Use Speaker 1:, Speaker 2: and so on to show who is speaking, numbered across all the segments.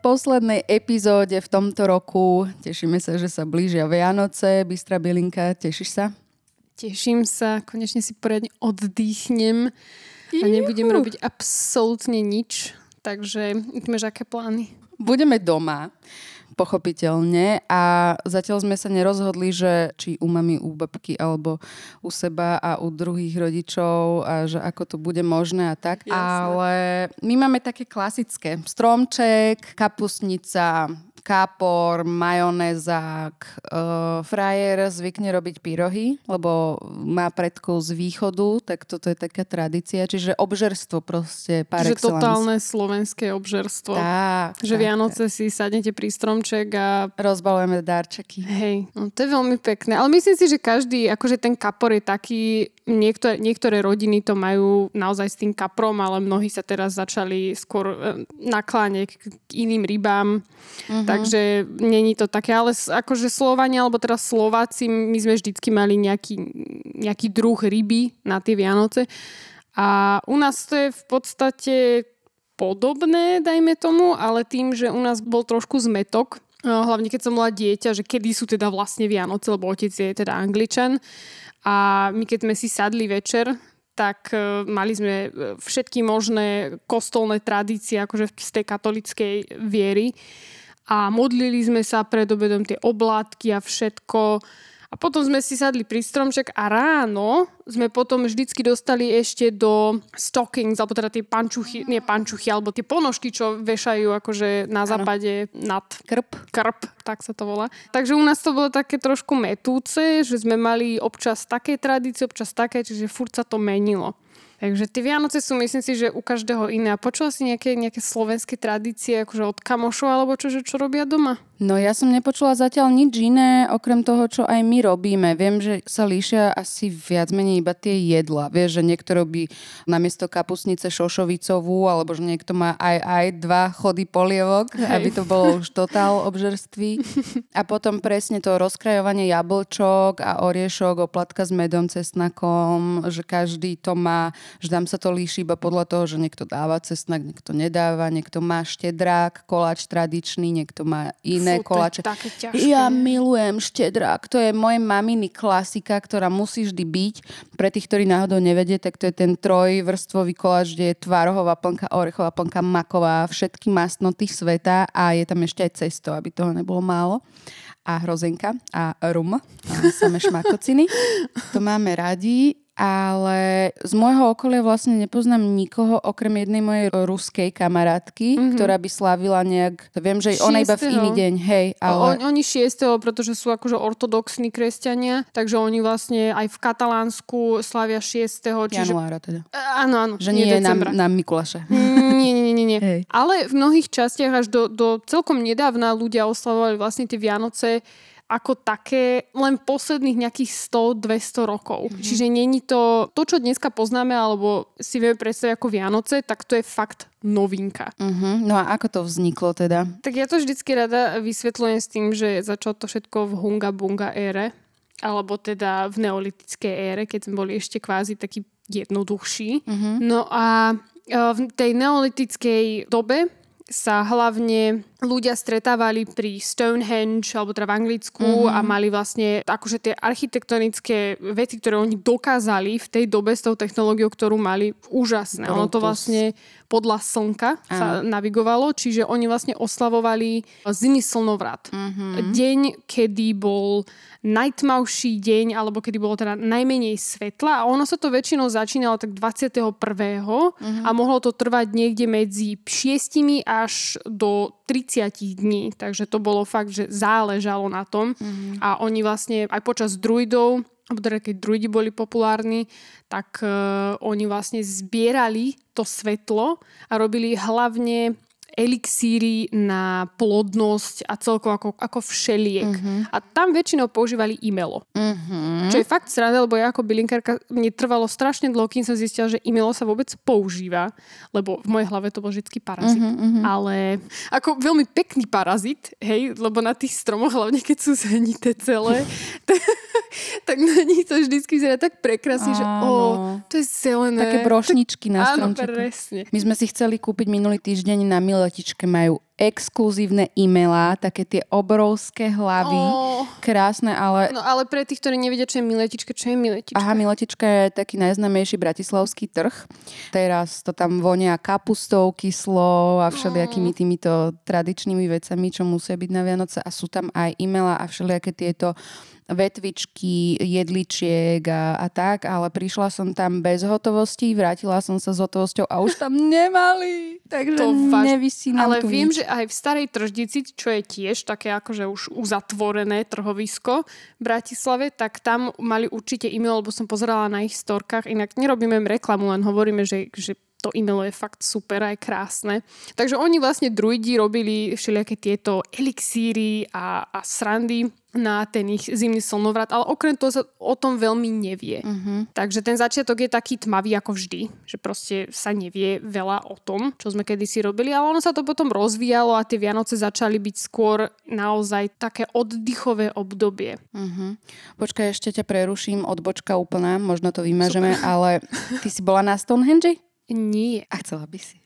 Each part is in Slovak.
Speaker 1: poslednej epizóde v tomto roku. Tešíme sa, že sa blížia Vianoce. Bystra Bielinka, tešíš sa?
Speaker 2: Teším sa, konečne si poriadne oddychnem a nebudem robiť absolútne nič. Takže ty máš aké plány?
Speaker 1: Budeme doma pochopiteľne a zatiaľ sme sa nerozhodli, že či u mami, u babky alebo u seba a u druhých rodičov a že ako to bude možné a tak. Jasne. Ale my máme také klasické. Stromček, kapusnica, kápor, majonezák. Uh, frajer zvykne robiť pyrohy, lebo má predkov z východu, tak toto je taká tradícia. Čiže obžerstvo proste par
Speaker 2: Čiže excellence. totálne slovenské obžerstvo.
Speaker 1: Tak.
Speaker 2: Že
Speaker 1: tak,
Speaker 2: Vianoce
Speaker 1: tak.
Speaker 2: si sadnete pri stromček a...
Speaker 1: Rozbalujeme darčeky.
Speaker 2: Hej, no to je veľmi pekné. Ale myslím si, že každý, akože ten kapor je taký, niektoré, niektoré rodiny to majú naozaj s tým kaprom, ale mnohí sa teraz začali skôr e, nakláňať k iným rybám. Uh-huh. Takže není to také, ale akože Slovania, alebo teraz Slováci, my sme vždycky mali nejaký, nejaký druh ryby na tie Vianoce. A u nás to je v podstate podobné, dajme tomu, ale tým, že u nás bol trošku zmetok, hlavne keď som bola dieťa, že kedy sú teda vlastne Vianoce, lebo otec je teda angličan. A my keď sme si sadli večer, tak uh, mali sme všetky možné kostolné tradície, akože z tej katolickej viery a modlili sme sa pred obedom tie oblátky a všetko. A potom sme si sadli pri stromček a ráno sme potom vždycky dostali ešte do stockings, alebo teda tie pančuchy, nie pančuchy, alebo tie ponožky, čo vešajú akože na západe nad
Speaker 1: krp.
Speaker 2: krp, tak sa to volá. Takže u nás to bolo také trošku metúce, že sme mali občas také tradície, občas také, čiže furt sa to menilo. Takže tie Vianoce sú, myslím si, že u každého iné. A počula si nejaké, nejaké slovenské tradície, akože od kamošov, alebo čo, že čo robia doma?
Speaker 1: No ja som nepočula zatiaľ nič iné, okrem toho, čo aj my robíme. Viem, že sa líšia asi viac menej iba tie jedla. Vieš, že niekto robí namiesto kapusnice šošovicovú, alebo že niekto má aj aj dva chody polievok, Hej. aby to bolo už totál obžerství. A potom presne to rozkrajovanie jablčok a oriešok, oplatka s medom, cesnakom, že každý to má, že tam sa to líši iba podľa toho, že niekto dáva cesnak, niekto nedáva, niekto má štedrák, koláč tradičný, niekto má iné Fú, koláče. Ja milujem štedrák. To je moje maminy klasika, ktorá musí vždy byť. Pre tých, ktorí náhodou nevedie, tak to je ten trojvrstvový koláč, kde je tvárohová plnka, orechová plnka, maková, všetky masnoty sveta a je tam ešte aj cesto, aby toho nebolo málo a hrozenka a rum a samé šmakociny. To máme radi ale z môjho okolia vlastne nepoznám nikoho okrem jednej mojej ruskej kamarátky, mm-hmm. ktorá by slávila nejak, viem, že ona iba v iný deň, hej.
Speaker 2: Ale... On, oni 6. pretože sú akože ortodoxní kresťania, takže oni vlastne aj v Katalánsku slavia 6.
Speaker 1: Čiže... Januára teda.
Speaker 2: Áno, áno.
Speaker 1: Že nie, nie je na, na Mikuláša.
Speaker 2: Nie, nie, nie, nie. Hej. Ale v mnohých častiach až do, do celkom nedávna ľudia oslavovali vlastne tie Vianoce ako také len posledných nejakých 100-200 rokov. Mm-hmm. Čiže není to, to, čo dneska poznáme, alebo si vieme predstaviť ako Vianoce, tak to je fakt novinka.
Speaker 1: Mm-hmm. No a ako to vzniklo teda?
Speaker 2: Tak ja to vždycky rada vysvetľujem s tým, že začalo to všetko v Hunga Bunga ére, alebo teda v neolitickej ére, keď sme boli ešte kvázi taký jednoduchší. Mm-hmm. No a e, v tej neolitickej dobe sa hlavne ľudia stretávali pri Stonehenge, alebo teda v Anglicku mm-hmm. a mali vlastne akože tie architektonické veci, ktoré oni dokázali v tej dobe s tou technológiou, ktorú mali, úžasné. Brutus. Ono to vlastne podľa slnka Aha. sa navigovalo, čiže oni vlastne oslavovali zimný slnovrat. Mm-hmm. Deň, kedy bol najtmavší deň, alebo kedy bolo teda najmenej svetla a ono sa to väčšinou začínalo tak 21. Mm-hmm. a mohlo to trvať niekde medzi 6 až do 30 dní, takže to bolo fakt, že záležalo na tom mm-hmm. a oni vlastne aj počas druidov teda keď druidi boli populárni, tak uh, oni vlastne zbierali to svetlo a robili hlavne elixíry na plodnosť a celkovo ako, ako všeliek. Uh-huh. A tam väčšinou používali imelo. Uh-huh. Čo je fakt sranda, lebo ja ako bylinkárka, mne trvalo strašne dlho, kým som zistila, že imelo sa vôbec používa, lebo v mojej hlave to bol vždy parazit. Uh-huh. Ale ako veľmi pekný parazit, hej, lebo na tých stromoch, hlavne keď sú zhenité celé, tak na nich to vždycky vyzerá tak prekrásne, že o, to je zelené.
Speaker 1: Také brošničky na
Speaker 2: Áno, presne.
Speaker 1: My sme si chceli kúpiť minulý týždeň na Miletičke, majú exkluzívne e-mailá, také tie obrovské hlavy, oh. krásne, ale...
Speaker 2: No ale pre tých, ktorí nevedia, čo je Miletička, čo je Miletička?
Speaker 1: Aha, Miletička je taký najznamejší bratislavský trh. Teraz to tam vonia kapustou, kyslo a všelijakými týmito tradičnými vecami, čo musia byť na Vianoce a sú tam aj e-maila a všelijaké tieto vetvičky, jedličiek a, a tak, ale prišla som tam bez hotovosti, vrátila som sa s hotovosťou a už tam nemali. Takže to nevisí nám
Speaker 2: Ale viem,
Speaker 1: nič.
Speaker 2: že aj v starej trždici, čo je tiež také akože už uzatvorené trhovisko v Bratislave, tak tam mali určite e-mail, lebo som pozerala na ich storkách. Inak nerobíme reklamu, len hovoríme, že, že to e-mailo je fakt super aj krásne. Takže oni vlastne druidi robili všelijaké tieto elixíry a, a srandy na ten ich zimný slnovrat, ale okrem toho sa o tom veľmi nevie. Uh-huh. Takže ten začiatok je taký tmavý ako vždy, že proste sa nevie veľa o tom, čo sme kedysi robili, ale ono sa to potom rozvíjalo a tie Vianoce začali byť skôr naozaj také oddychové obdobie.
Speaker 1: Uh-huh. Počkaj, ešte ťa preruším, odbočka úplná, možno to vymažeme, Super. ale ty si bola na Stonehenge?
Speaker 2: Nie.
Speaker 1: A chcela by si.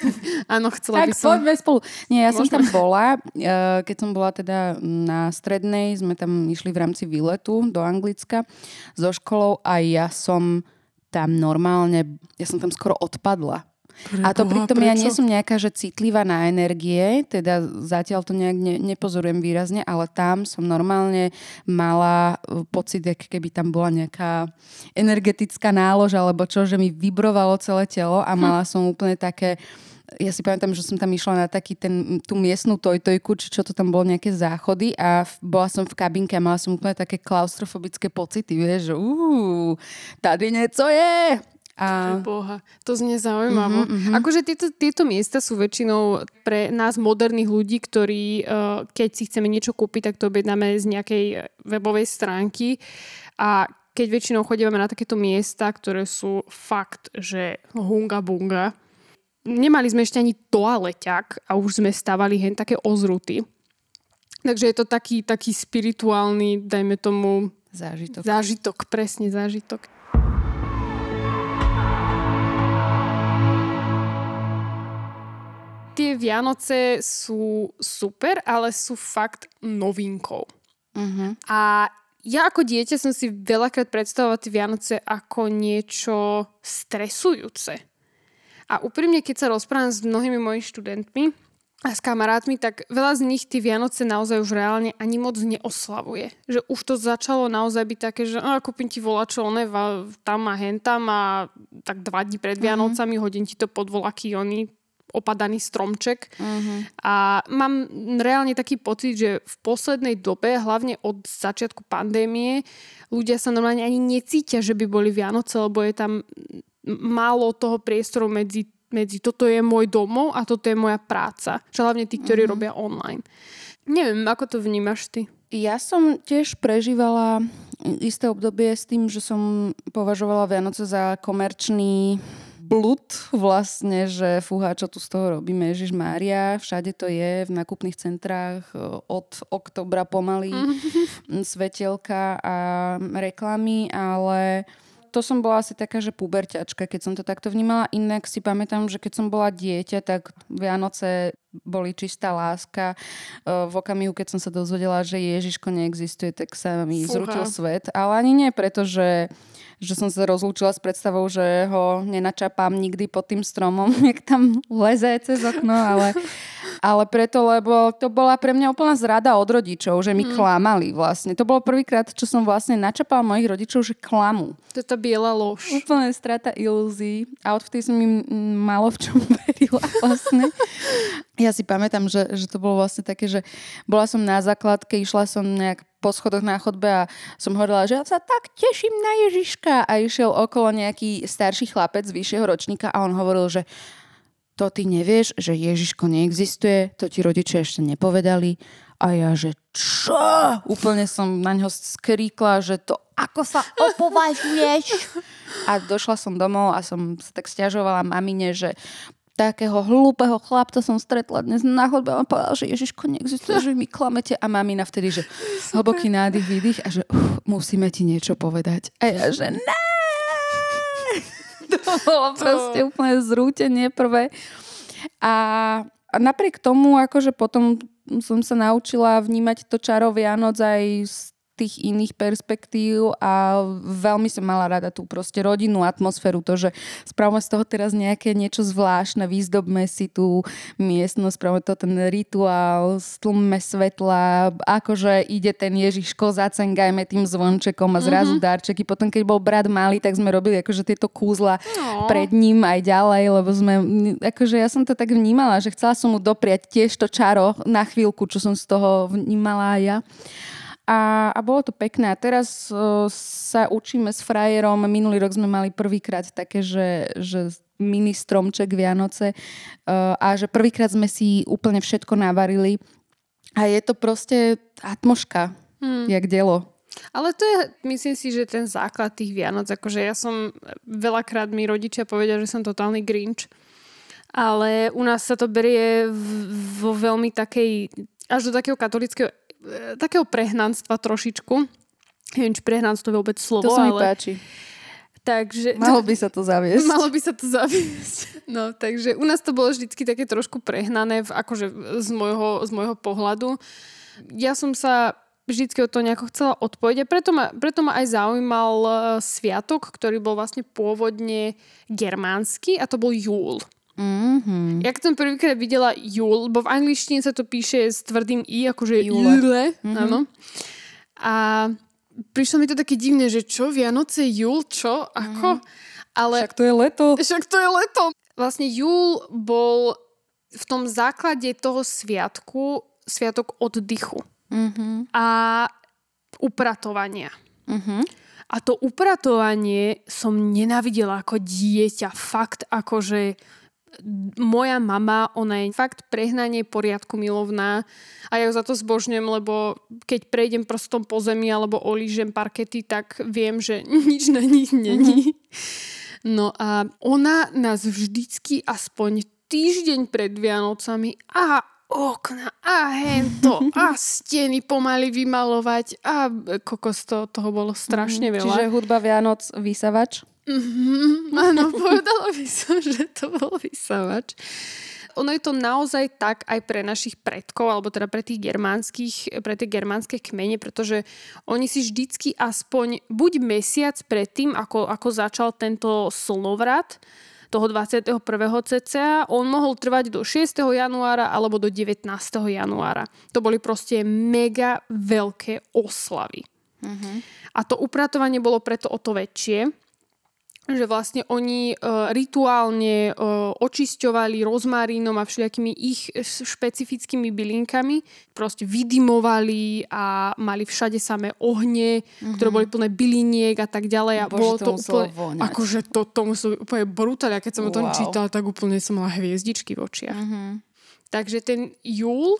Speaker 2: Áno, chcela
Speaker 1: tak,
Speaker 2: by som.
Speaker 1: Tak spolu. Nie, ja Možno. som tam bola. Eh, keď som bola teda na strednej, sme tam išli v rámci výletu do Anglicka so školou a ja som tam normálne, ja som tam skoro odpadla a to pritom ja nie som nejaká, že citlivá na energie, teda zatiaľ to nejak ne, nepozorujem výrazne, ale tam som normálne mala e, pocit, ak keby tam bola nejaká energetická nálož alebo čo, že mi vibrovalo celé telo a hm. mala som úplne také ja si pamätám, že som tam išla na taký ten, tú miestnú tojtojku, či čo to tam bolo, nejaké záchody a bola som v kabinke a mala som úplne také klaustrofobické pocity, vieš, že uh, tady niečo je.
Speaker 2: A... Boha, to znie zaujímavo. Uh-huh, uh-huh. Akože tieto, tieto miesta sú väčšinou pre nás moderných ľudí, ktorí uh, keď si chceme niečo kúpiť, tak to objednáme z nejakej webovej stránky a keď väčšinou chodíme na takéto miesta, ktoré sú fakt, že hunga bunga, nemali sme ešte ani toaleťak a už sme stavali hen také ozruty. Takže je to taký, taký spirituálny, dajme tomu...
Speaker 1: Zážitok.
Speaker 2: Zážitok, presne zážitok. Tie Vianoce sú super, ale sú fakt novinkou. Uh-huh. A ja ako dieťa som si veľakrát predstavovala tie Vianoce ako niečo stresujúce. A úprimne, keď sa rozprávam s mnohými mojimi študentmi a s kamarátmi, tak veľa z nich tie Vianoce naozaj už reálne ani moc neoslavuje. Že už to začalo naozaj byť také, že a, kúpim ti volačo, one, tam a hen tam a tak dva dní pred mhm. Vianocami mm-hmm. hodím ti to pod volaky oni, opadaný stromček. Uh-huh. A mám reálne taký pocit, že v poslednej dobe, hlavne od začiatku pandémie, ľudia sa normálne ani necítia, že by boli Vianoce, lebo je tam málo toho priestoru medzi, medzi toto je môj domov a toto je moja práca. Čo hlavne tí, ktorí uh-huh. robia online. Neviem, ako to vnímaš ty?
Speaker 1: Ja som tiež prežívala isté obdobie s tým, že som považovala Vianoce za komerčný blud vlastne, že fúha, čo tu z toho robíme, Ježiš Mária, všade to je, v nákupných centrách e, od oktobra pomaly mm. svetelka a reklamy, ale to som bola asi taká, že puberťačka, keď som to takto vnímala. Inak si pamätám, že keď som bola dieťa, tak Vianoce boli čistá láska. V okamihu, keď som sa dozvedela, že Ježiško neexistuje, tak sa mi Fúha. zrutil svet. Ale ani nie, pretože že som sa rozlúčila s predstavou, že ho nenačapám nikdy pod tým stromom, jak tam leze cez okno, ale, ale preto, lebo to bola pre mňa úplná zrada od rodičov, že mi mm. klamali vlastne. To bolo prvýkrát, čo som vlastne načapala mojich rodičov, že klamu.
Speaker 2: To je tá biela lož.
Speaker 1: Úplne strata ilúzií. A odvtedy som im málo v čom verila vlastne. Ja si pamätám, že, že to bolo vlastne také, že bola som na základke, išla som nejak po schodoch na chodbe a som hovorila, že ja sa tak teším na Ježiška a išiel okolo nejaký starší chlapec z vyššieho ročníka a on hovoril, že to ty nevieš, že Ježiško neexistuje, to ti rodičia ešte nepovedali. A ja, že čo? Úplne som na ňo skríkla, že to ako sa opovažuješ? A došla som domov a som sa tak stiažovala mamine, že takého hlúpeho chlapca som stretla dnes na chodbe a povedal, že Ježiško neexistuje, že mi klamete a mamina vtedy, že hlboký nádych, výdych a že uh, musíme ti niečo povedať. A ja, že ne! To bolo proste úplne zrútenie prvé. A napriek tomu, akože potom som sa naučila vnímať to čaro Vianoc aj z tých iných perspektív a veľmi som mala rada tú proste rodinnú atmosféru, to, že spravíme z toho teraz nejaké niečo zvláštne, výzdobme si tú miestnosť, spravíme to ten rituál, stlmme svetla, akože ide ten Ježiško, zacengajme tým zvončekom a zrazu mm-hmm. darčeky. Potom, keď bol brat malý, tak sme robili akože tieto kúzla no. pred ním aj ďalej, lebo sme, akože ja som to tak vnímala, že chcela som mu dopriať tiež to čaro na chvíľku, čo som z toho vnímala aj ja. A, a bolo to pekné. A teraz uh, sa učíme s frajerom. Minulý rok sme mali prvýkrát také, že, že mini stromček Vianoce uh, a že prvýkrát sme si úplne všetko navarili. A je to proste atmoška, hmm. jak dielo.
Speaker 2: Ale to je, myslím si, že ten základ tých Vianoc, akože ja som, veľakrát mi rodičia povedia, že som totálny grinch, ale u nás sa to berie vo veľmi takej, až do takého katolického takého prehnanstva trošičku. Neviem, či prehnanstvo je vôbec slovo,
Speaker 1: To sa
Speaker 2: mi
Speaker 1: ale... páči.
Speaker 2: Takže,
Speaker 1: malo by sa to zaviesť.
Speaker 2: Malo by sa to zaviesť. No, takže u nás to bolo vždycky také trošku prehnané, v, akože z môjho, z môjho pohľadu. Ja som sa vždycky o to nejako chcela odpovedať. Preto ma, preto ma aj zaujímal e, sviatok, ktorý bol vlastne pôvodne germánsky a to bol júl. Mm-hmm. Ja keď som prvýkrát videla júl, bo v angličtine sa to píše s tvrdým i, akože júle. júle mm-hmm. áno. A prišlo mi to také divné, že čo, Vianoce, júl, čo, ako? Mm-hmm.
Speaker 1: Ale, však to je leto.
Speaker 2: Však to je leto. Vlastne júl bol v tom základe toho sviatku sviatok oddychu. Mm-hmm. A upratovania. Mm-hmm. A to upratovanie som nenavidela ako dieťa. Fakt akože moja mama, ona je fakt prehnanie poriadku milovná a ja ju za to zbožňujem, lebo keď prejdem prstom po zemi alebo olížem parkety, tak viem, že nič na nich není. Mm-hmm. No a ona nás vždycky aspoň týždeň pred Vianocami a okna a hento a steny pomaly vymalovať a kokos to, toho bolo strašne mhm. veľa.
Speaker 1: Čiže hudba Vianoc vysavač?
Speaker 2: Mm-hmm, áno, povedala by som, že to bol vysavač. Ono je to naozaj tak aj pre našich predkov, alebo teda pre tých germánskych, pre tie germánske kmene, pretože oni si vždycky aspoň buď mesiac predtým, ako, ako začal tento slnovrat, toho 21. cca, on mohol trvať do 6. januára alebo do 19. januára. To boli proste mega veľké oslavy. Mm-hmm. A to upratovanie bolo preto o to väčšie, že vlastne oni uh, rituálne uh, očisťovali rozmarínom a všelijakými ich špecifickými bylinkami. Proste vydimovali a mali všade samé ohne, mm-hmm. ktoré boli plné byliniek a tak ďalej. A
Speaker 1: Bože,
Speaker 2: bolo
Speaker 1: to, úplne,
Speaker 2: voňať. akože to, to muselo úplne brutálne. A keď som wow. o tom čítala, tak úplne som mala hviezdičky v očiach. Mm-hmm. Takže ten júl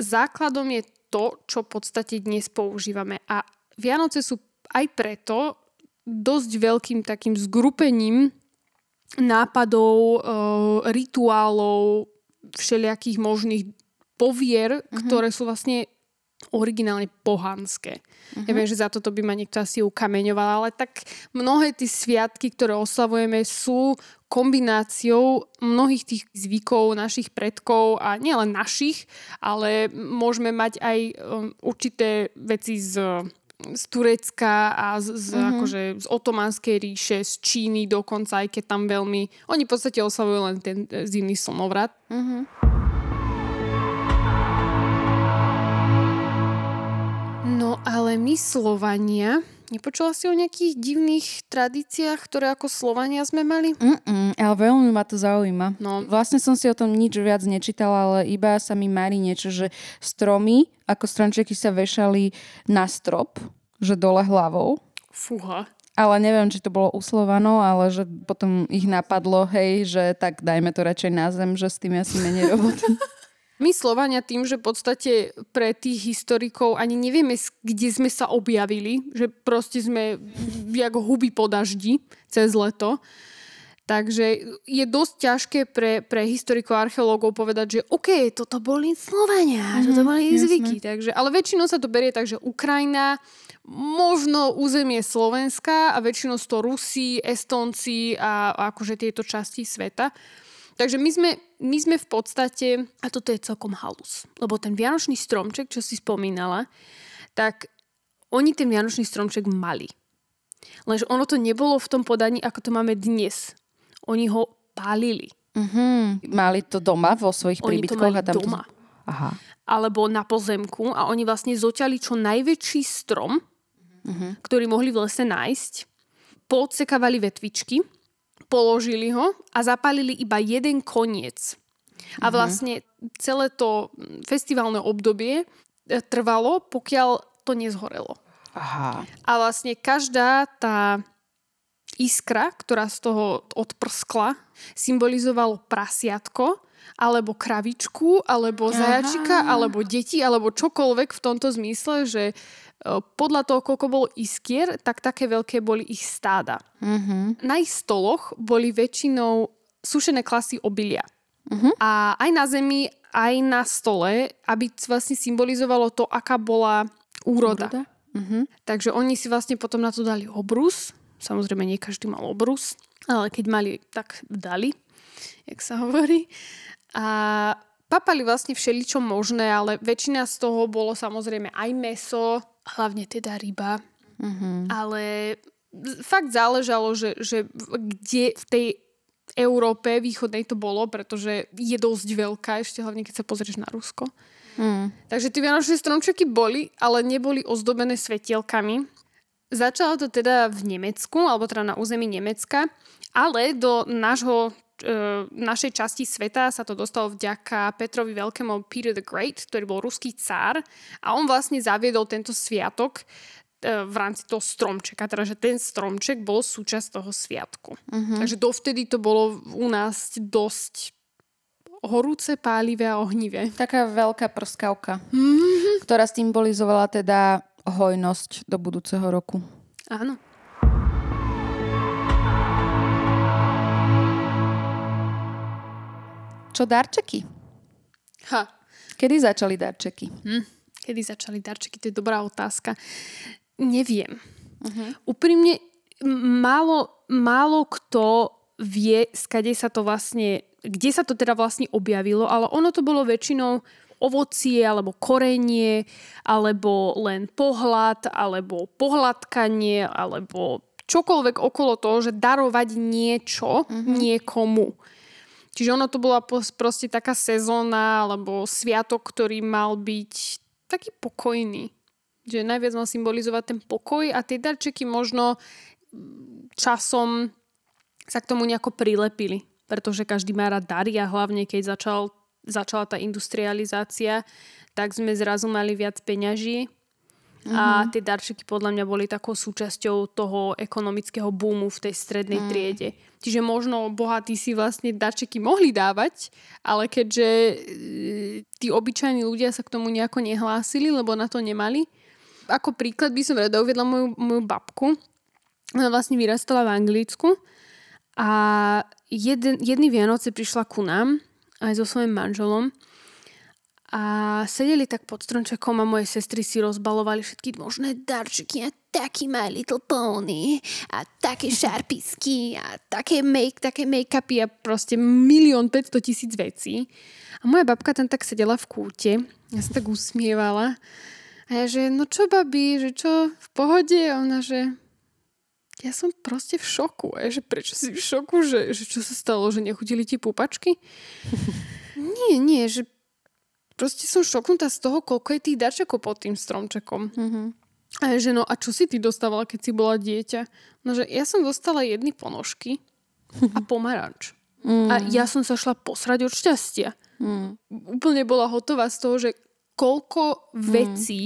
Speaker 2: základom je to, čo v podstate dnes používame. A Vianoce sú aj preto dosť veľkým takým zgrupením nápadov, e, rituálov, všelijakých možných povier, uh-huh. ktoré sú vlastne originálne pohanské. Uh-huh. Ja viem, že za toto by ma niekto asi ukameňoval, ale tak mnohé tie sviatky, ktoré oslavujeme, sú kombináciou mnohých tých zvykov našich predkov a nielen našich, ale môžeme mať aj um, určité veci z z Turecka a z, z, mm-hmm. akože, z otomanskej ríše, z Číny dokonca, aj keď tam veľmi... Oni v podstate oslavujú len ten e, zimný slnovrat. Mm-hmm. No ale my Slovania Nepočula si o nejakých divných tradíciách, ktoré ako Slovania sme mali?
Speaker 1: Mm-mm, ale veľmi ma to zaujíma. No. Vlastne som si o tom nič viac nečítala, ale iba sa mi marí niečo, že stromy ako stromčeky sa vešali na strop, že dole hlavou.
Speaker 2: Fúha.
Speaker 1: Ale neviem, či to bolo u Slovanov, ale že potom ich napadlo, hej, že tak dajme to radšej na zem, že s tým asi menej roboty.
Speaker 2: My Slovania tým, že v podstate pre tých historikov ani nevieme, kde sme sa objavili, že proste sme jak huby po daždi cez leto, Takže je dosť ťažké pre, pre historikov a archeológov povedať, že OK, toto boli Slovania, mm-hmm, toto boli zvyky. Takže, ale väčšinou sa to berie tak, že Ukrajina, možno územie Slovenska a väčšinou to Rusi, Estonci a, a akože tieto časti sveta. Takže my sme, my sme v podstate, a toto je celkom halus, lebo ten vianočný stromček, čo si spomínala, tak oni ten vianočný stromček mali. Lenže ono to nebolo v tom podaní, ako to máme dnes oni ho pálili.
Speaker 1: Uh-huh. Mali to doma vo svojich
Speaker 2: oni
Speaker 1: príbytkoch?
Speaker 2: Oni to mali a tam doma. To... Aha. Alebo na pozemku a oni vlastne zoťali čo najväčší strom, uh-huh. ktorý mohli v lese nájsť, podsekávali vetvičky, položili ho a zapálili iba jeden koniec. A vlastne celé to festiválne obdobie e, trvalo, pokiaľ to nezhorelo.
Speaker 1: Aha.
Speaker 2: A vlastne každá tá iskra, ktorá z toho odprskla, symbolizovalo prasiatko, alebo kravičku, alebo zajačika, Aha. alebo deti, alebo čokoľvek v tomto zmysle, že podľa toho, koľko bolo iskier, tak také veľké boli ich stáda. Uh-huh. Na ich stoloch boli väčšinou sušené klasy obilia. Uh-huh. A aj na zemi, aj na stole, aby vlastne symbolizovalo to, aká bola úroda. úroda? Uh-huh. Takže oni si vlastne potom na to dali obrus, Samozrejme, nie každý mal obrus, ale keď mali, tak dali, jak sa hovorí. A papali vlastne všeličo možné, ale väčšina z toho bolo samozrejme aj meso, hlavne teda ryba. Mm-hmm. Ale fakt záležalo, že, že kde v tej Európe východnej to bolo, pretože je dosť veľká, ešte hlavne keď sa pozrieš na Rusko. Mm. Takže tie vianočné stromčeky boli, ale neboli ozdobené svetielkami, Začalo to teda v Nemecku, alebo teda na území Nemecka, ale do nášho našej časti sveta sa to dostalo vďaka Petrovi Veľkému Peter the Great, ktorý bol ruský cár a on vlastne zaviedol tento sviatok e, v rámci toho stromčeka, teda že ten stromček bol súčasť toho sviatku. Uh-huh. Takže dovtedy to bolo u nás dosť horúce, pálivé a ohnivé.
Speaker 1: Taká veľká prskavka, mm-hmm. ktorá symbolizovala teda hojnosť do budúceho roku.
Speaker 2: Áno.
Speaker 1: Čo darčeky?
Speaker 2: Ha.
Speaker 1: Kedy začali darčeky?
Speaker 2: Hm. Kedy začali darčeky? To je dobrá otázka. Neviem. Uh-huh. Úprimne, málo, málo kto vie, skade sa to vlastne, kde sa to teda vlastne objavilo, ale ono to bolo väčšinou ovocie alebo korenie, alebo len pohľad, alebo pohľadkanie, alebo čokoľvek okolo toho, že darovať niečo mm-hmm. niekomu. Čiže ono to bola proste taká sezóna alebo sviatok, ktorý mal byť taký pokojný. Že najviac mal symbolizovať ten pokoj a tie darčeky možno časom sa k tomu nejako prilepili. Pretože každý má rád dary a hlavne keď začal začala tá industrializácia, tak sme zrazu mali viac peňaží mm-hmm. a mhm. tie darčeky podľa mňa boli takou súčasťou toho ekonomického boomu v tej strednej mm. triede. Čiže možno bohatí si vlastne darčeky mohli dávať, ale keďže e, tí obyčajní ľudia sa k tomu nejako nehlásili, lebo na to nemali. Ako príklad by som rada uviedla moju, moju babku. Ona vlastne vyrastala v Anglicku a jeden, jedný Vianoce prišla ku nám aj so svojím manželom. A sedeli tak pod stromčekom a moje sestry si rozbalovali všetky možné darčeky a taký My Little Pony a také šarpisky a také make, také make-upy a proste milión 500 tisíc vecí. A moja babka tam tak sedela v kúte, ja sa tak usmievala a ja že, no čo babi, že čo, v pohode? A ona že, ja som proste v šoku. A že prečo si v šoku? Že, že čo sa stalo? Že nechutili ti pupačky? nie, nie, že proste som šoknutá z toho, koľko je tých darčekov pod tým stromčekom. Mm-hmm. A že no, a čo si ty dostávala, keď si bola dieťa? No, že ja som dostala jedny ponožky a pomaranč. Mm. A ja som sa šla posrať od šťastia. Mm. Úplne bola hotová z toho, že koľko mm. vecí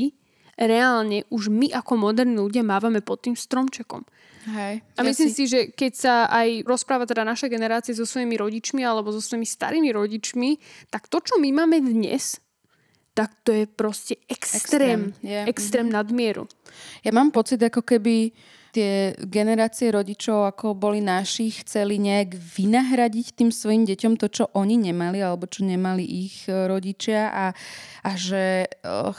Speaker 2: reálne už my ako moderní ľudia mávame pod tým stromčekom.
Speaker 1: Hej.
Speaker 2: A myslím si, že keď sa aj rozpráva teda naša generácia so svojimi rodičmi alebo so svojimi starými rodičmi, tak to, čo my máme dnes, tak to je proste extrém. Extrém, yeah. extrém mm-hmm. nadmieru.
Speaker 1: Ja mám pocit, ako keby tie generácie rodičov, ako boli naši, chceli nejak vynahradiť tým svojim deťom to, čo oni nemali, alebo čo nemali ich e, rodičia a, a že uh,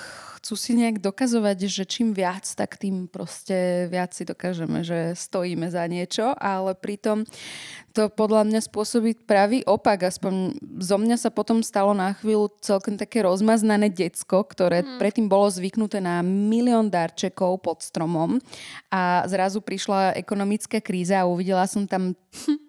Speaker 1: chcú si nejak dokazovať, že čím viac, tak tým proste viac si dokážeme, že stojíme za niečo, ale pritom to podľa mňa spôsobí pravý opak. Aspoň zo mňa sa potom stalo na chvíľu celkom také rozmaznané decko, ktoré mm. predtým bolo zvyknuté na milión darčekov pod stromom a zrazu prišla ekonomická kríza a uvidela som tam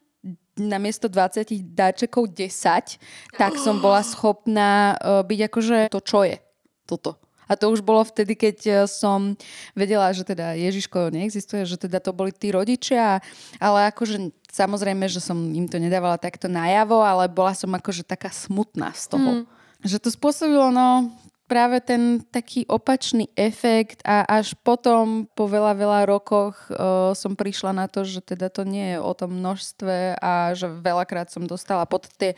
Speaker 1: namiesto 20 darčekov 10, tak som bola schopná uh, byť akože to, čo je toto. A to už bolo vtedy, keď e, som vedela, že teda Ježiško neexistuje, že teda to boli tí rodičia, ale akože samozrejme, že som im to nedávala takto najavo, ale bola som akože taká smutná z toho. Mm. Že to spôsobilo, no, práve ten taký opačný efekt a až potom po veľa, veľa rokoch uh, som prišla na to, že teda to nie je o tom množstve a že veľakrát som dostala pod, tie,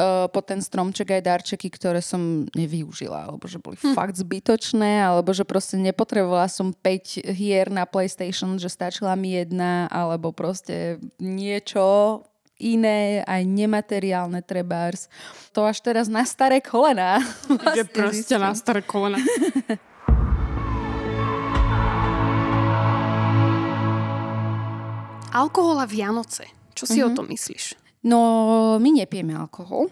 Speaker 1: uh, pod ten stromček aj darčeky, ktoré som nevyužila, alebo že boli hm. fakt zbytočné, alebo že proste nepotrebovala som 5 hier na PlayStation, že stačila mi jedna, alebo proste niečo iné, aj nemateriálne trebárs. To až teraz na staré kolena.
Speaker 2: Vlastne proste na staré kolena. Alkohol a Vianoce. Čo si mm-hmm. o mhm. tom myslíš?
Speaker 1: No, my nepijeme alkohol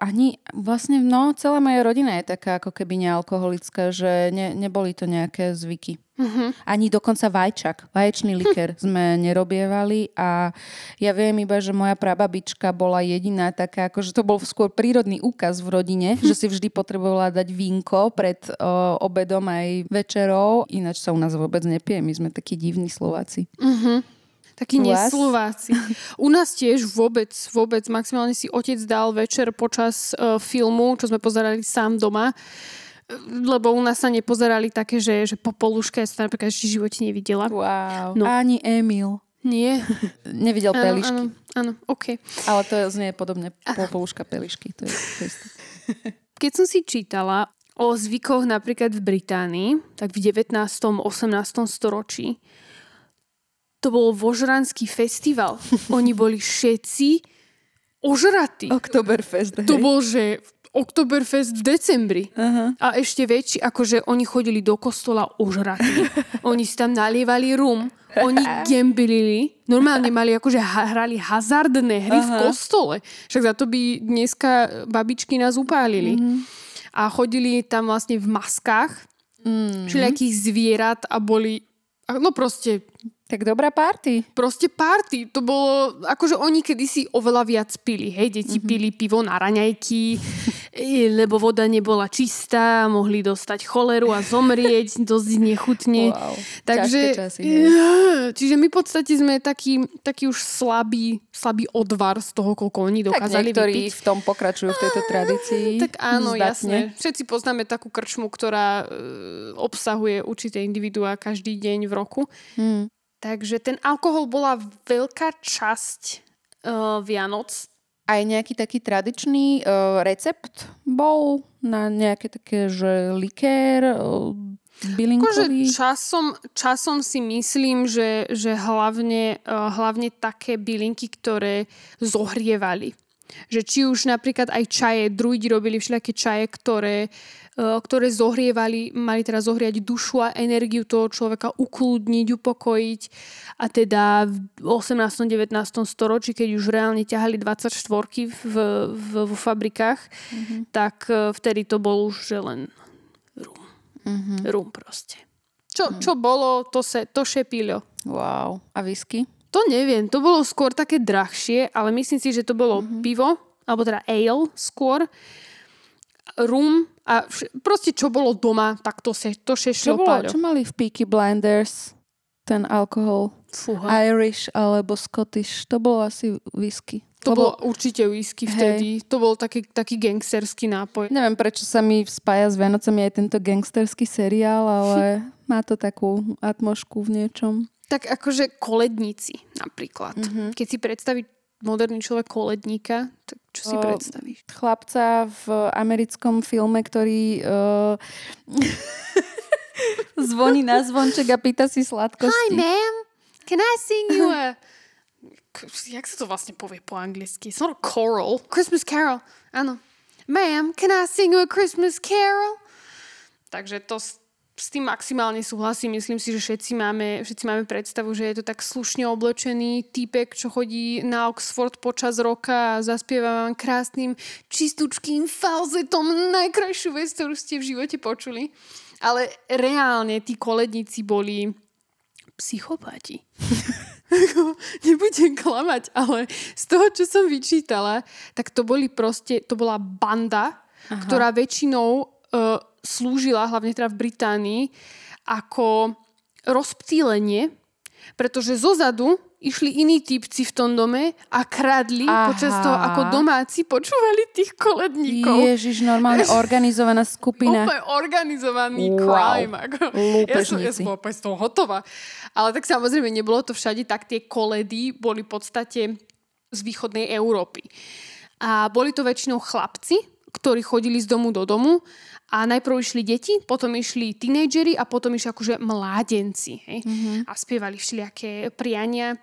Speaker 1: ani vlastne, no, celá moja rodina je taká ako keby nealkoholická, že ne, neboli to nejaké zvyky. Uh-huh. Ani dokonca vajčak, vaječný liker hm. sme nerobievali a ja viem iba, že moja prababička bola jediná taká, akože to bol skôr prírodný úkaz v rodine, že si vždy potrebovala dať vínko pred o, obedom aj večerou, ináč sa u nás vôbec nepije, my sme takí divní Slováci. Uh-huh.
Speaker 2: Takí neslováci. U nás tiež vôbec, vôbec, maximálne si otec dal večer počas uh, filmu, čo sme pozerali sám doma, lebo u nás sa nepozerali také, že, že po poluške ja som napríklad ešte v živote nevidela.
Speaker 1: Wow. No. Ani Emil.
Speaker 2: Nie.
Speaker 1: Nevidel ano, pelišky.
Speaker 2: Áno, áno, OK.
Speaker 1: Ale to znie podobne poluška pelišky. To je, to je
Speaker 2: Keď som si čítala o zvykoch napríklad v Británii, tak v 19. 18. storočí to bol vožranský festival. Oni boli všetci ožratí.
Speaker 1: Oktoberfest.
Speaker 2: Hej. To bol, že Oktoberfest v decembri. Uh-huh. A ešte väčší, akože oni chodili do kostola ožratí. oni si tam nalievali rum. Oni gembilili. Normálne mali akože hrali hazardné hry uh-huh. v kostole. Však za to by dneska babičky nás upálili. Uh-huh. A chodili tam vlastne v maskách uh-huh. všelijakých zvierat a boli no proste
Speaker 1: tak dobrá party.
Speaker 2: Proste party. To bolo, akože oni kedysi oveľa viac pili. Hej, deti mm-hmm. pili pivo na raňajky, lebo voda nebola čistá, mohli dostať choleru a zomrieť dosť nechutne.
Speaker 1: Wow.
Speaker 2: Takže,
Speaker 1: časy,
Speaker 2: čiže my v podstate sme taký, taký už slabý, slabý odvar z toho, koľko oni dokázali
Speaker 1: tak
Speaker 2: vypiť.
Speaker 1: v tom pokračujú v tejto tradícii.
Speaker 2: Tak áno, zdatne. jasne. Všetci poznáme takú krčmu, ktorá e, obsahuje určité individuá každý deň v roku. Hmm. Takže ten alkohol bola veľká časť uh, Vianoc.
Speaker 1: Aj nejaký taký tradičný uh, recept bol na nejaké také, že likér, uh, bylinkový?
Speaker 2: Akože časom, časom si myslím, že, že hlavne, uh, hlavne také bylinky, ktoré zohrievali. Že či už napríklad aj čaje, druidi robili všelijaké čaje, ktoré E, ktoré zohrievali, mali teraz zohriať dušu a energiu toho človeka, ukludniť, upokojiť. A teda v 18. 19. storočí, keď už reálne ťahali 24 v, v, v fabrikách, mm-hmm. tak e, vtedy to bol už že len rum. Mm-hmm. Rum proste. Čo, mm. čo bolo, to, se, to šepilo.
Speaker 1: Wow. A whisky?
Speaker 2: To neviem, to bolo skôr také drahšie, ale myslím si, že to bolo mm-hmm. pivo, alebo teda ale skôr rum a vš- proste čo bolo doma, tak to, se, to šešlo
Speaker 1: čo, bolo, čo mali v Peaky Blinders ten alkohol?
Speaker 2: Fúha.
Speaker 1: Irish alebo Scottish. To bolo asi whisky.
Speaker 2: To
Speaker 1: Lebo-
Speaker 2: bolo určite whisky vtedy. To bol taký, taký gangsterský nápoj.
Speaker 1: Neviem, prečo sa mi spája s Vianocami aj tento gangsterský seriál, ale má to takú atmošku v niečom.
Speaker 2: Tak akože koledníci napríklad.
Speaker 1: Mhm.
Speaker 2: Mm-hmm. Keď si predstaví moderný človek koledníka, tak čo si
Speaker 1: O,
Speaker 2: predstavíš?
Speaker 1: Chlapca v americkom filme, ktorý uh, zvoní na zvonček a pýta si sladkosti.
Speaker 2: ma'am. Can I sing you a... Jak sa to vlastne povie po anglicky? It's not a choral. Christmas carol. Áno. Ma'am, can I sing you a Christmas carol? Takže to s, tým maximálne súhlasím. Myslím si, že všetci máme, všetci máme predstavu, že je to tak slušne oblečený týpek, čo chodí na Oxford počas roka a zaspieva vám krásnym, čistúčkým falzetom najkrajšiu vec, ktorú ste v živote počuli. Ale reálne tí koledníci boli psychopati. Nebudem klamať, ale z toho, čo som vyčítala, tak to boli proste, to bola banda, Aha. ktorá väčšinou uh, slúžila, hlavne teda v Británii, ako rozptýlenie, pretože zozadu išli iní typci v tom dome a kradli
Speaker 1: Aha.
Speaker 2: počas toho, ako domáci počúvali tých koledníkov.
Speaker 1: Ježiš, normálne organizovaná skupina.
Speaker 2: Úplne organizovaný
Speaker 1: Wow.
Speaker 2: crime. Ako. Ja som, ja som úplne z toho hotová. Ale tak samozrejme, nebolo to všade, tak tie koledy boli v podstate z východnej Európy. A boli to väčšinou chlapci, ktorí chodili z domu do domu a najprv išli deti, potom išli tínejdžeri a potom išli akože mládenci. Hej? Mm-hmm. A spievali všelijaké priania.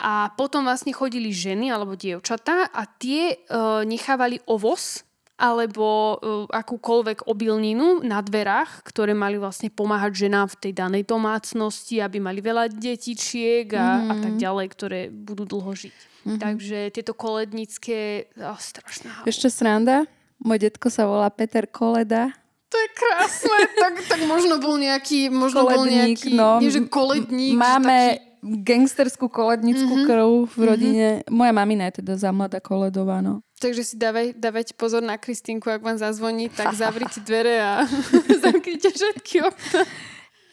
Speaker 2: A potom vlastne chodili ženy alebo dievčatá a tie uh, nechávali ovoz alebo uh, akúkoľvek obilninu na dverách, ktoré mali vlastne pomáhať ženám v tej danej domácnosti, aby mali veľa detičiek a, mm. a tak ďalej, ktoré budú dlho žiť. Mm-hmm. Takže tieto kolednické... Oh, strašná.
Speaker 1: Ešte sranda, môj detko sa volá Peter Koleda.
Speaker 2: To je krásne. tak, tak možno bol nejaký... Možno bol
Speaker 1: Koledník,
Speaker 2: nejaký...
Speaker 1: no.
Speaker 2: Nie, že koledník. že
Speaker 1: Máme
Speaker 2: taký,
Speaker 1: gangsterskú kolednickú
Speaker 2: Mhm.
Speaker 1: mm-hmm. krv v rodine. Mm-hmm. Moja mamina je teda za mladá koledová, no.
Speaker 2: takže si dávaj, dávajte pozor na Kristinku, ak vám zazvoní, tak zavrite dvere a zamknite všetky okna.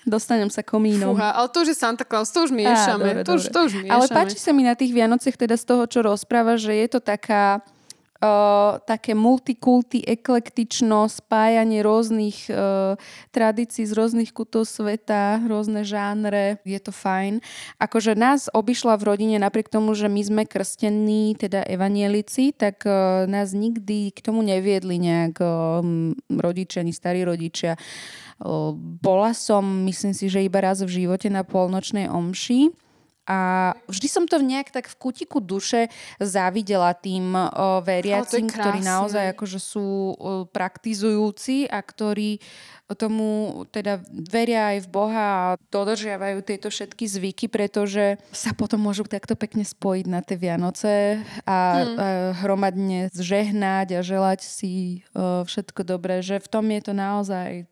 Speaker 1: Dostanem sa komínom.
Speaker 2: Fúha, ale to, že Santa Claus, to už miešame.
Speaker 1: dobre,
Speaker 2: to, už,
Speaker 1: dobre.
Speaker 2: to už miešame.
Speaker 1: Ale páči sa mi na tých Vianociach teda z toho, čo rozpráva, že je to taká Také multikulty, eklektično, spájanie rôznych uh, tradícií z rôznych kutov sveta, rôzne žánre, je to fajn. Akože nás obišla v rodine, napriek tomu, že my sme krstení, teda evanielici, tak uh, nás nikdy k tomu neviedli nejak rodičia, ani starí rodičia. Bola som, myslím si, že iba raz v živote na polnočnej omši a vždy som to nejak tak v kutiku duše závidela tým o, veriacim, ktorí naozaj akože sú o, praktizujúci a ktorí tomu teda veria aj v Boha a dodržiavajú tieto všetky zvyky, pretože sa potom môžu takto pekne spojiť na tie Vianoce a, hmm. a hromadne zžehnať a želať si o, všetko dobré, že v tom je to naozaj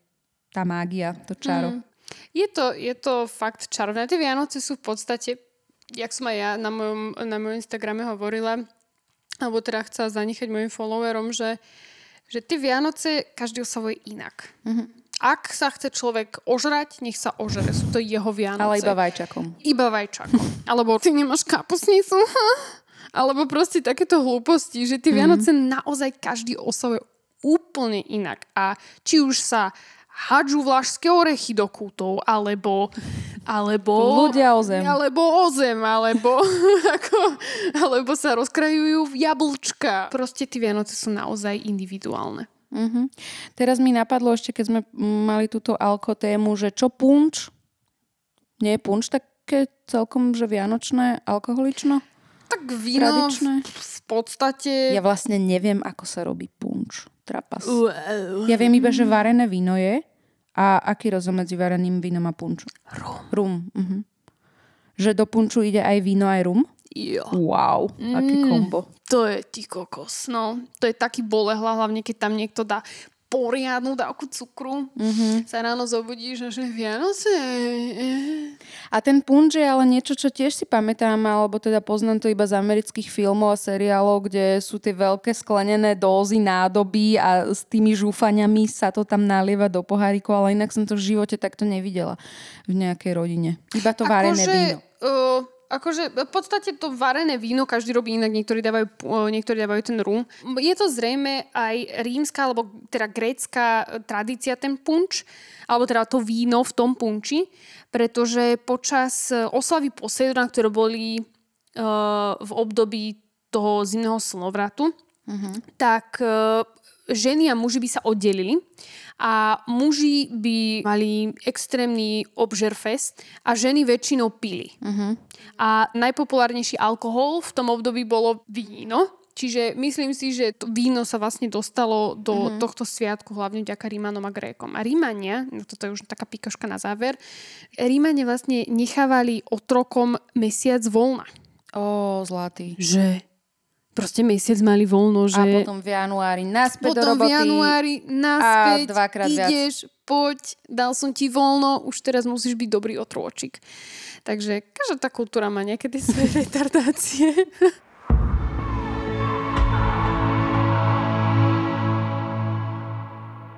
Speaker 1: tá mágia, to čaro. Hmm.
Speaker 2: Je to, je to fakt čarovné. Tie Vianoce sú v podstate, jak som aj ja na mojom, na mojom Instagrame hovorila, alebo teda chcela zanechať mojim followerom, že, že tie Vianoce každý oslavuje inak. Mm-hmm. Ak sa chce človek ožrať, nech sa ožere. Sú to jeho Vianoce.
Speaker 1: Ale iba vajčakom.
Speaker 2: Iba vajčakom. Alebo ty nemáš kapusnicu. Alebo proste takéto hlúposti, že tie Vianoce naozaj každý oslavuje úplne inak. A či už sa hádžu vlašské orechy do kútov, alebo, alebo
Speaker 1: Ľudia o zem.
Speaker 2: alebo o zem, alebo, ako, alebo sa rozkrajujú v jablčka. Proste tie Vianoce sú naozaj individuálne.
Speaker 1: Uh-huh. Teraz mi napadlo ešte, keď sme mali túto alko tému, že čo punč? Nie je punč také celkom, že vianočné, alkoholično?
Speaker 2: Tak víno
Speaker 1: Tradičné.
Speaker 2: v podstate...
Speaker 1: Ja vlastne neviem, ako sa robí punč. Trapas. Ja viem iba, že varené víno je. A aký rozdiel medzi vareným vínom a punčom?
Speaker 2: Rum.
Speaker 1: Rum. Uh-huh. Že do punču ide aj víno, aj rum?
Speaker 2: Jo.
Speaker 1: Wow, aký kombo.
Speaker 2: To je ty kokos, no. To je taký bolehla, hlavne keď tam niekto dá poriadnu dávku cukru. Mm-hmm. Sa ráno zobudíš a že Vianoce.
Speaker 1: A ten punč je ale niečo, čo tiež si pamätám, alebo teda poznám to iba z amerických filmov a seriálov, kde sú tie veľké sklenené dózy nádoby a s tými žúfaniami sa to tam nalieva do poháriku, ale inak som to v živote takto nevidela v nejakej rodine. Iba to varené
Speaker 2: Akože,
Speaker 1: víno.
Speaker 2: Uh, akože v podstate to varené víno každý robí inak, niektorí dávajú, uh, niektorí dávajú ten rum. Je to zrejme aj rímska, alebo teda grécka uh, tradícia, ten punč, alebo teda to víno v tom punči, pretože počas uh, oslavy Poseidona, ktoré boli uh, v období toho zimného slnovratu, tak uh, ženy a muži by sa oddelili a muži by mali extrémny obžerfest a ženy väčšinou pili. A najpopulárnejší alkohol v tom období bolo víno, čiže myslím si, že to víno sa vlastne dostalo do tohto sviatku hlavne vďaka Rímanom a Grékom. A Rímania, no toto je už taká pikoška na záver, Rímania vlastne nechávali otrokom mesiac voľna.
Speaker 1: Ó, zlatý.
Speaker 2: Že? Proste mesiac mali voľno, že...
Speaker 1: A potom v januári naspäť do
Speaker 2: Potom
Speaker 1: roboty.
Speaker 2: v januári naspäť
Speaker 1: a dvakrát viac.
Speaker 2: ideš, poď, dal som ti voľno, už teraz musíš byť dobrý otrôčik. Takže každá tá kultúra má tie svoje retardácie.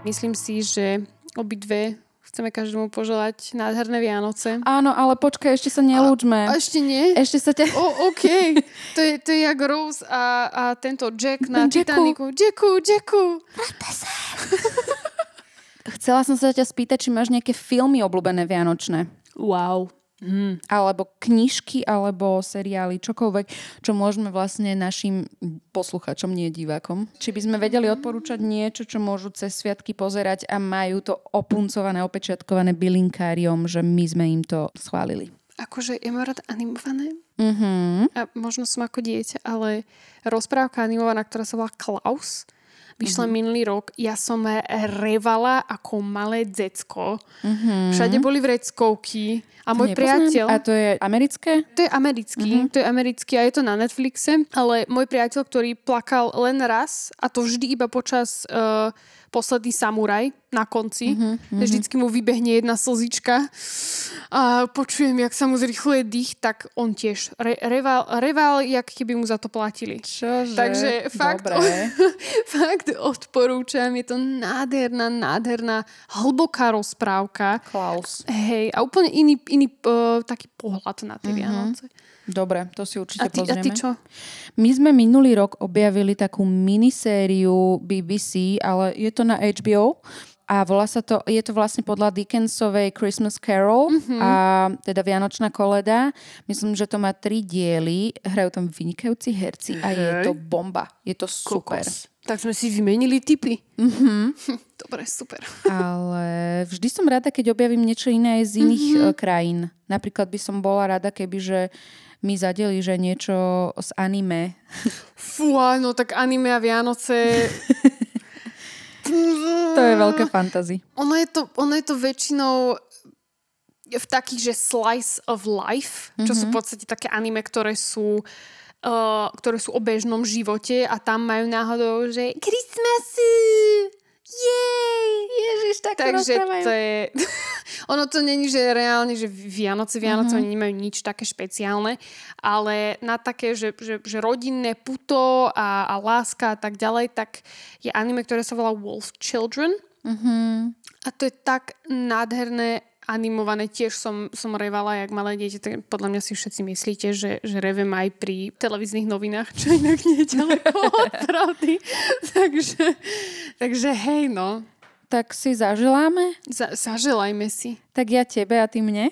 Speaker 2: Myslím si, že obidve chceme každému poželať nádherné Vianoce.
Speaker 1: Áno, ale počkaj, ešte sa nelúčme.
Speaker 2: A ešte nie?
Speaker 1: Ešte sa ťa...
Speaker 2: O, OK. To je, to je jak Rose a, a tento Jack na
Speaker 1: Jacku.
Speaker 2: Titaniku. Jacku, Jacku.
Speaker 1: Chcela som sa ťa spýtať, či máš nejaké filmy obľúbené vianočné.
Speaker 2: Wow. Mm.
Speaker 1: Alebo knižky, alebo seriály, čokoľvek, čo môžeme vlastne našim posluchačom, nie divákom. Či by sme vedeli odporúčať niečo, čo môžu cez sviatky pozerať a majú to opuncované, opečiatkované bylinkáriom, že my sme im to schválili.
Speaker 2: Akože ja mám rada animované.
Speaker 1: Mhm.
Speaker 2: A možno som ako dieťa, ale rozprávka animovaná, ktorá sa volá Klaus, vyšla mm-hmm. minulý rok. Ja som revala ako malé decko. Mm-hmm. Všade boli vreckovky. A môj
Speaker 1: Nepoznám.
Speaker 2: priateľ...
Speaker 1: A to je americké?
Speaker 2: To je americký, mm-hmm. to je americký a je to na Netflixe, ale môj priateľ, ktorý plakal len raz a to vždy iba počas uh, posledný samuraj na konci, mm-hmm. vždycky mu vybehne jedna slzička a počujem, jak sa mu zrychluje dých, tak on tiež re- reval, reval, jak keby mu za to platili.
Speaker 1: Čože?
Speaker 2: Takže fakt,
Speaker 1: Dobre.
Speaker 2: fakt odporúčam, je to nádherná, nádherná, hlboká rozprávka.
Speaker 1: Klaus.
Speaker 2: Hej, a úplne iný, iný uh, taký pohľad na tie Vianoce.
Speaker 1: Dobre, to si určite
Speaker 2: A ty, a
Speaker 1: pozrieme.
Speaker 2: ty čo?
Speaker 1: My sme minulý rok objavili takú minisériu BBC, ale je to na HBO a volá sa to, je to vlastne podľa Dickensovej Christmas Carol mm-hmm. a teda Vianočná koleda. Myslím, že to má tri diely, hrajú tam vynikajúci herci a je to bomba. Je to super.
Speaker 2: Kokos. Tak sme si vymenili tipy. Mm-hmm. Dobre, super.
Speaker 1: Ale vždy som rada, keď objavím niečo iné z iných mm-hmm. krajín. Napríklad by som bola rada, keby že mi zadeli, že niečo z anime.
Speaker 2: Fú, no tak anime a Vianoce...
Speaker 1: To je veľké fantasy.
Speaker 2: ono, je to, ono je to väčšinou v takých, že slice of life, čo sú v podstate také anime, ktoré sú uh, ktoré sú o bežnom živote a tam majú náhodou, že Christmasy! Jej!
Speaker 1: Ježiš, tak
Speaker 2: Takže to je... ono to není, že reálne, že Vianoce, Vianoce
Speaker 1: Mhm.
Speaker 2: oni nemajú nič také špeciálne, ale na také, že, že, že rodinné puto a, a láska a tak ďalej, tak je anime, ktoré sa volá Wolf Children.
Speaker 1: Mhm.
Speaker 2: A to je tak nádherné animované. Tiež som, som revala, jak malé dieťa. Tak podľa mňa si všetci myslíte, že, že revem aj pri televíznych novinách, čo inak nie je ďaleko od pravdy. takže, takže hej, no.
Speaker 1: Tak si zaželáme?
Speaker 2: Za, zaželajme si.
Speaker 1: Tak ja tebe a ty mne?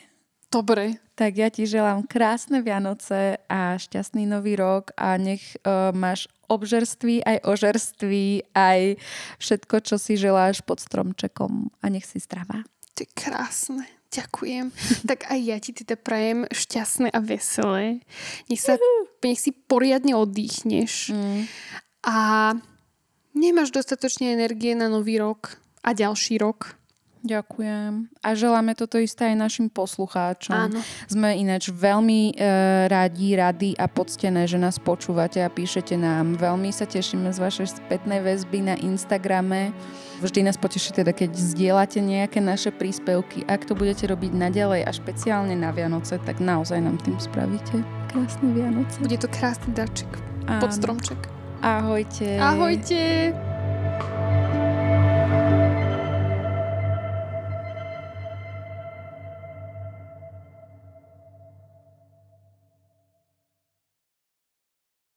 Speaker 2: Dobre.
Speaker 1: Tak ja ti želám krásne Vianoce a šťastný nový rok a nech uh, máš obžerství aj ožerství aj všetko, čo si želáš pod stromčekom a nech si zdravá.
Speaker 2: To je krásne. Ďakujem. tak aj ja ti teda prajem šťastné a veselé. Nech, sa, nech si poriadne oddychneš.
Speaker 1: Mm.
Speaker 2: A nemáš dostatočne energie na nový rok a ďalší rok.
Speaker 1: Ďakujem. A želáme toto isté aj našim poslucháčom.
Speaker 2: Áno.
Speaker 1: Sme ináč veľmi e, radi, radi a poctené, že nás počúvate a píšete nám. Veľmi sa tešíme z vašej spätnej väzby na Instagrame. Vždy nás poteší teda, keď zdieľate nejaké naše príspevky. Ak to budete robiť naďalej a špeciálne na Vianoce, tak naozaj nám tým spravíte krásne Vianoce.
Speaker 2: Bude to krásny darček
Speaker 1: Áno.
Speaker 2: pod stromček.
Speaker 1: Ahojte.
Speaker 2: Ahojte.